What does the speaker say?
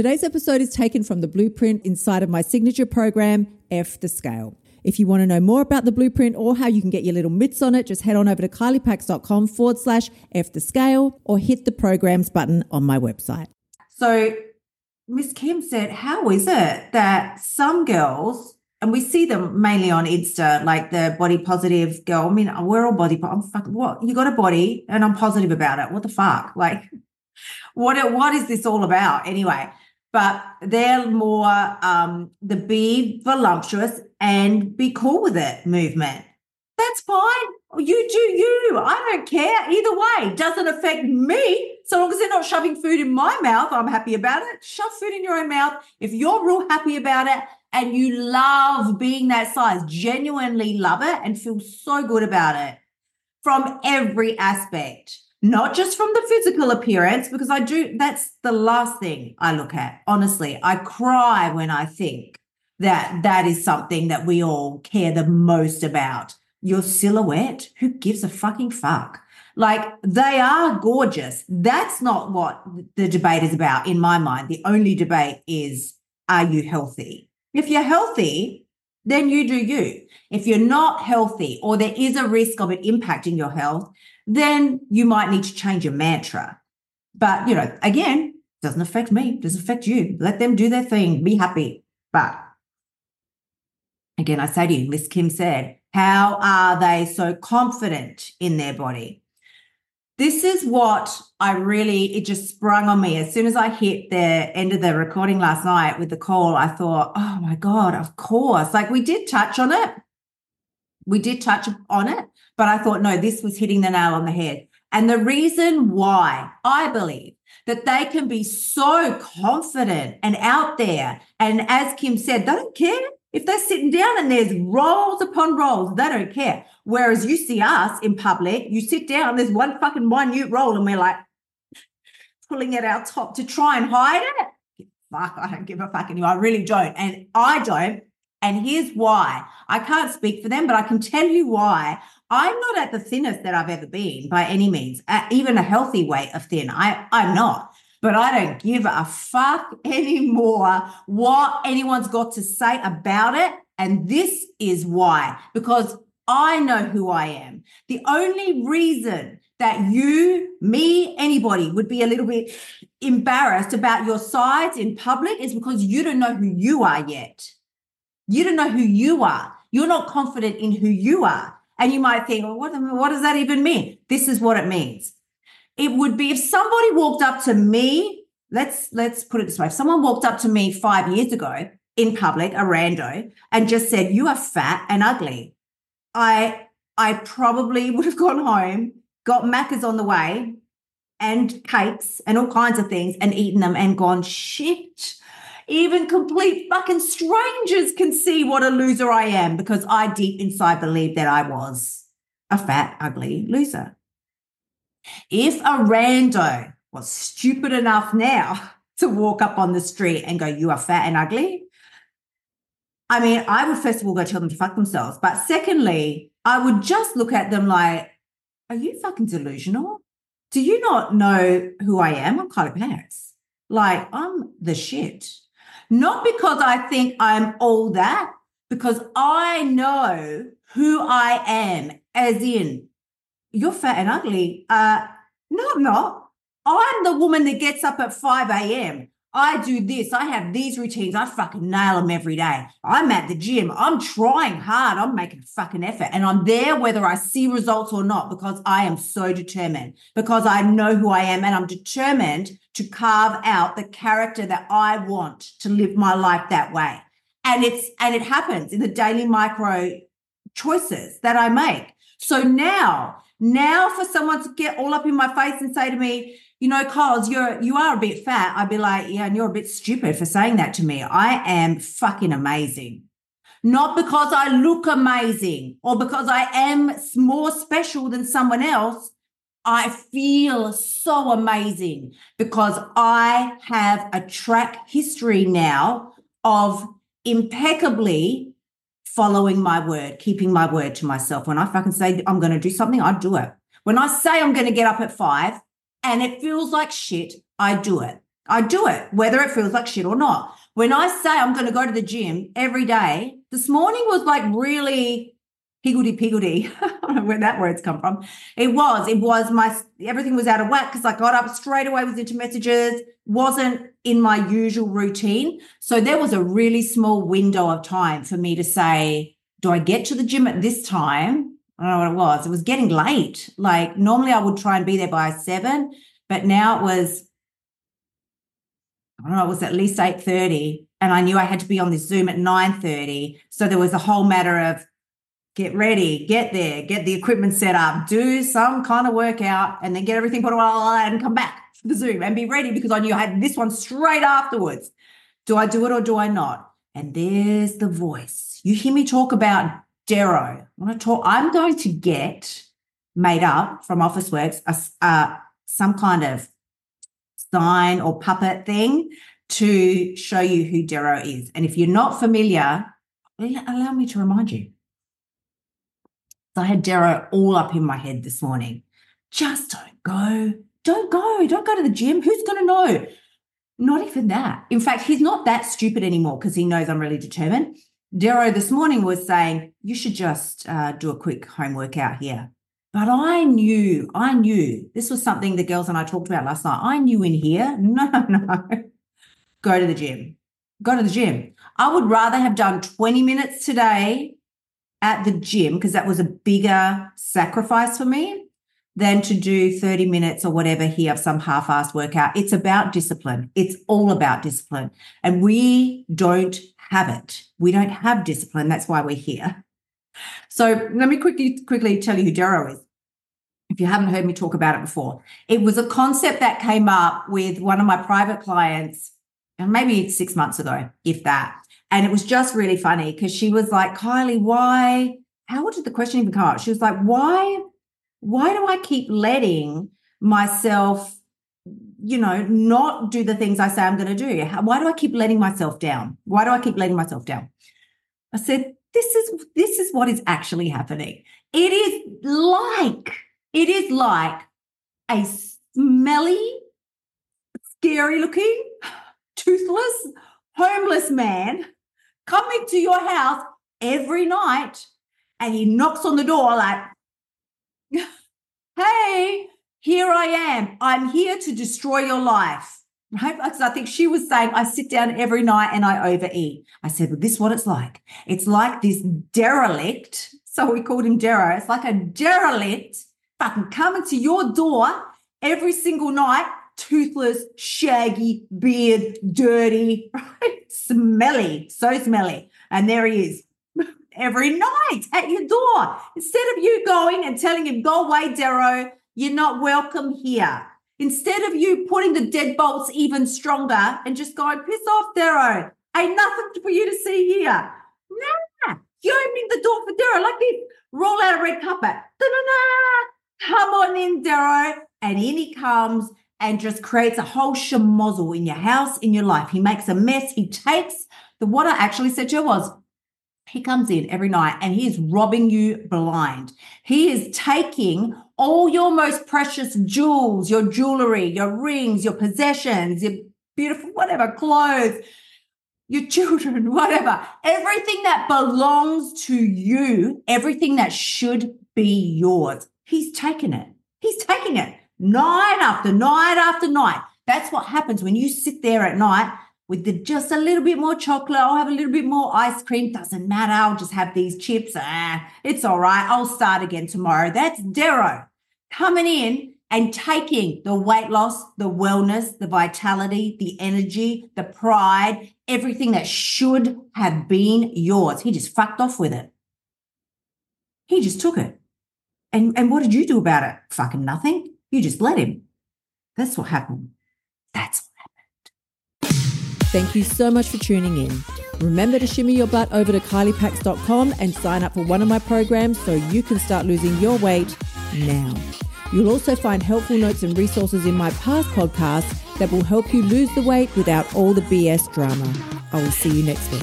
Today's episode is taken from the blueprint inside of my signature program, F the Scale. If you want to know more about the blueprint or how you can get your little mitts on it, just head on over to kyliepax.com forward slash F the scale or hit the programs button on my website. So Miss Kim said, How is it that some girls, and we see them mainly on Insta, like the body positive girl. I mean, we're all body I'm fucking what you got a body and I'm positive about it. What the fuck? Like what what is this all about anyway? But they're more um the be voluptuous and be cool with it movement. That's fine. You do you. I don't care. Either way, doesn't affect me. So long as they're not shoving food in my mouth, I'm happy about it. Shove food in your own mouth. If you're real happy about it and you love being that size, genuinely love it and feel so good about it from every aspect, not just from the physical appearance, because I do, that's the last thing I look at. Honestly, I cry when I think that that is something that we all care the most about. Your silhouette, who gives a fucking fuck? Like they are gorgeous. That's not what the debate is about in my mind. The only debate is are you healthy? If you're healthy, then you do you. If you're not healthy or there is a risk of it impacting your health, then you might need to change your mantra. But, you know, again, doesn't affect me, doesn't affect you. Let them do their thing, be happy. But again, I say to you, Miss Kim said, how are they so confident in their body? This is what I really, it just sprung on me. As soon as I hit the end of the recording last night with the call, I thought, oh my God, of course. Like we did touch on it. We did touch on it, but I thought, no, this was hitting the nail on the head. And the reason why I believe that they can be so confident and out there, and as Kim said, they don't care if they're sitting down and there's rolls upon rolls, they don't care. Whereas you see us in public, you sit down, there's one fucking minute roll, and we're like pulling it out top to try and hide it. Fuck, I don't give a fuck anymore. I really don't. And I don't. And here's why. I can't speak for them, but I can tell you why. I'm not at the thinnest that I've ever been by any means, even a healthy weight of thin. I, I'm not but I don't give a fuck anymore what anyone's got to say about it. And this is why, because I know who I am. The only reason that you, me, anybody would be a little bit embarrassed about your sides in public is because you don't know who you are yet. You don't know who you are. You're not confident in who you are. And you might think, well, what, what does that even mean? This is what it means it would be if somebody walked up to me let's let's put it this way if someone walked up to me five years ago in public a rando and just said you are fat and ugly i i probably would have gone home got Maccas on the way and cakes and all kinds of things and eaten them and gone shit. Even complete fucking strangers can see what a loser i am because i deep inside believed that i was a fat ugly loser if a rando was stupid enough now to walk up on the street and go, You are fat and ugly, I mean, I would first of all go tell them to fuck themselves. But secondly, I would just look at them like, Are you fucking delusional? Do you not know who I am? I'm Kylie Paris. Like, I'm the shit. Not because I think I'm all that, because I know who I am, as in you're fat and ugly. Uh, no, I'm not. I'm the woman that gets up at 5 a.m. I do this. I have these routines. I fucking nail them every day. I'm at the gym. I'm trying hard. I'm making a fucking effort. And I'm there whether I see results or not because I am so determined, because I know who I am and I'm determined to carve out the character that I want to live my life that way. And it's, and it happens in the daily micro choices that I make. So now now, for someone to get all up in my face and say to me, you know, Coles, you're you are a bit fat, I'd be like, yeah, and you're a bit stupid for saying that to me. I am fucking amazing. Not because I look amazing or because I am more special than someone else. I feel so amazing because I have a track history now of impeccably following my word, keeping my word to myself. When I fucking say I'm going to do something, I do it. When I say I'm going to get up at five and it feels like shit, I do it. I do it, whether it feels like shit or not. When I say I'm going to go to the gym every day, this morning was like really higgledy piggledy. I don't know where that word's come from. It was, it was my, everything was out of whack because I got up straight away, was into messages, wasn't in my usual routine. So there was a really small window of time for me to say, do I get to the gym at this time? I don't know what it was. It was getting late. Like normally I would try and be there by seven, but now it was, I don't know, it was at least 8.30 and I knew I had to be on this Zoom at 9.30. So there was a whole matter of get ready, get there, get the equipment set up, do some kind of workout, and then get everything put away and come back to the Zoom and be ready because I knew I had this one straight afterwards. Do I do it or do I not? And there's the voice. You hear me talk about Dero. I want to talk. I'm going to get made up from Officeworks a, uh, some kind of sign or puppet thing to show you who Dero is. And if you're not familiar, allow me to remind you. So I had Dero all up in my head this morning. Just don't go. Don't go. Don't go to the gym. Who's going to know? Not even that. In fact, he's not that stupid anymore because he knows I'm really determined. Dero this morning was saying, you should just uh, do a quick home workout here. But I knew, I knew this was something the girls and I talked about last night. I knew in here, no, no, go to the gym. Go to the gym. I would rather have done 20 minutes today at the gym because that was a bigger sacrifice for me than to do 30 minutes or whatever here, of some half assed workout. It's about discipline. It's all about discipline. And we don't have it. We don't have discipline. That's why we're here. So let me quickly, quickly tell you who Dero is. If you haven't heard me talk about it before, it was a concept that came up with one of my private clients, and maybe six months ago, if that. And it was just really funny because she was like, Kylie, why? How did the question even come up? She was like, why? Why do I keep letting myself, you know, not do the things I say I'm going to do? Why do I keep letting myself down? Why do I keep letting myself down? I said, this is this is what is actually happening. It is like it is like a smelly, scary looking, toothless, homeless man coming to your house every night and he knocks on the door like, hey, here I am. I'm here to destroy your life. Right? Because I think she was saying, I sit down every night and I overeat. I said, well, this is what it's like. It's like this derelict. So we called him Dero. It's like a derelict fucking coming to your door every single night toothless, shaggy, beard, dirty, right? smelly, so smelly. And there he is every night at your door. Instead of you going and telling him, go away, Dero, you're not welcome here. Instead of you putting the deadbolts even stronger and just going, piss off, Dero. Ain't nothing for you to see here. Nah, you're opening the door for Dero like this. Roll out a red carpet. Da-da-da. Come on in, Dero. And in he comes and just creates a whole schmozzle in your house, in your life. He makes a mess. He takes the what I actually said to you was, he comes in every night and he is robbing you blind. He is taking all your most precious jewels, your jewelry, your rings, your possessions, your beautiful, whatever, clothes, your children, whatever, everything that belongs to you, everything that should be yours. He's taken it. He's taking it night after night after night. That's what happens when you sit there at night with the, just a little bit more chocolate. I'll have a little bit more ice cream. Doesn't matter. I'll just have these chips. Ah, it's all right. I'll start again tomorrow. That's Dero coming in and taking the weight loss, the wellness, the vitality, the energy, the pride, everything that should have been yours. He just fucked off with it. He just took it. And, and what did you do about it? Fucking nothing. You just let him. That's what happened. That's what happened. Thank you so much for tuning in. Remember to shimmy your butt over to kyliepax.com and sign up for one of my programs so you can start losing your weight now. You'll also find helpful notes and resources in my past podcasts that will help you lose the weight without all the BS drama. I will see you next week.